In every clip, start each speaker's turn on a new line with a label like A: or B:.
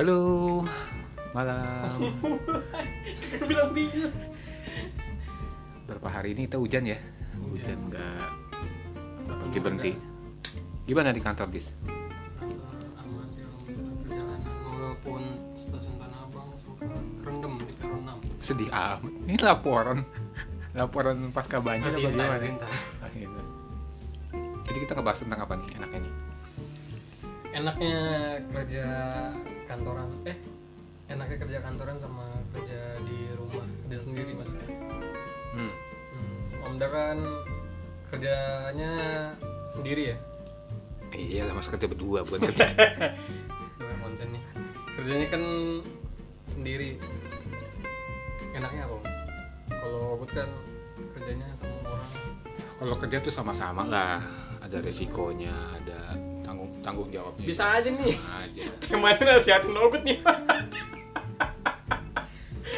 A: Halo, malam. Berapa hari ini kita hujan ya?
B: Hujan.
A: Nggak berhenti berhenti. Gimana di kantor bis?
B: walaupun stasiun Tanah Abang kerendam di peron 6
A: Sedih amat. Ini laporan, laporan pasca banjir apa gimana? Ah, gitu. Jadi kita ngebahas tentang apa nih enaknya nih?
B: Enaknya kerja kantoran eh enaknya kerja kantoran sama kerja di rumah kerja sendiri maksudnya
A: Hmm.
B: hmm. Om kan kerjanya sendiri ya
A: Iya lah masa kerja berdua bukan kerja.
B: dua konsen nih kerjanya kan sendiri enaknya apa kalau Obut kan kerjanya sama orang
A: Kalau kerja tuh sama-sama lah. Ada resikonya, ada tanggung tanggung jawabnya.
B: bisa aja nih
A: aja.
B: ke mana nasihatin Obut nih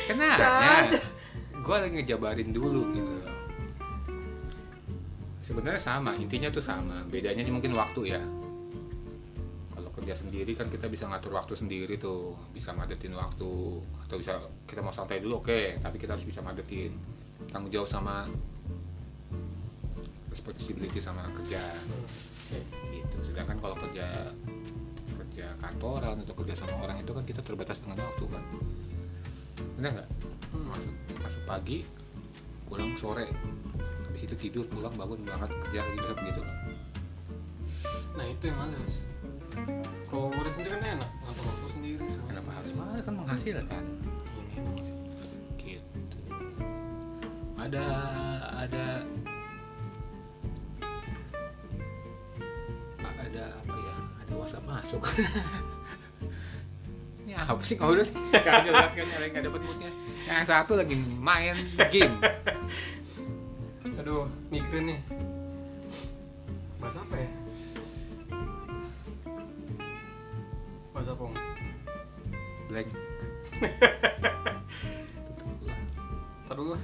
A: Kenapa?
B: Caca.
A: Gue lagi ngejabarin dulu gitu. Sebenarnya sama, intinya tuh sama. Bedanya mungkin waktu ya. Kalau kerja sendiri kan kita bisa ngatur waktu sendiri tuh, bisa madetin waktu atau bisa kita mau santai dulu oke, tapi kita harus bisa madetin. Tanggung jawab sama responsibility sama kerja gitu. Sedangkan kalau kerja kerja kantoran atau kerja sama orang itu kan kita terbatas dengan waktu kan. Benar nggak?
B: Hmm.
A: masuk masuk pagi pulang sore habis itu tidur pulang bangun berangkat kerja lagi bisa begitu
B: nah itu yang males kalau murid sendiri kan enak ngatur waktu sendiri
A: kenapa harus malah kan menghasilkan
B: ini sih
A: gitu ada ada ada apa ya ada WhatsApp masuk. Ini apa sih kau udah? Gak jelas kan yang nggak dapat moodnya. Yang satu lagi main game.
B: Aduh mikirin nih. Bahas apa ya? Bahas apa?
A: Blank.
B: Ntar dulu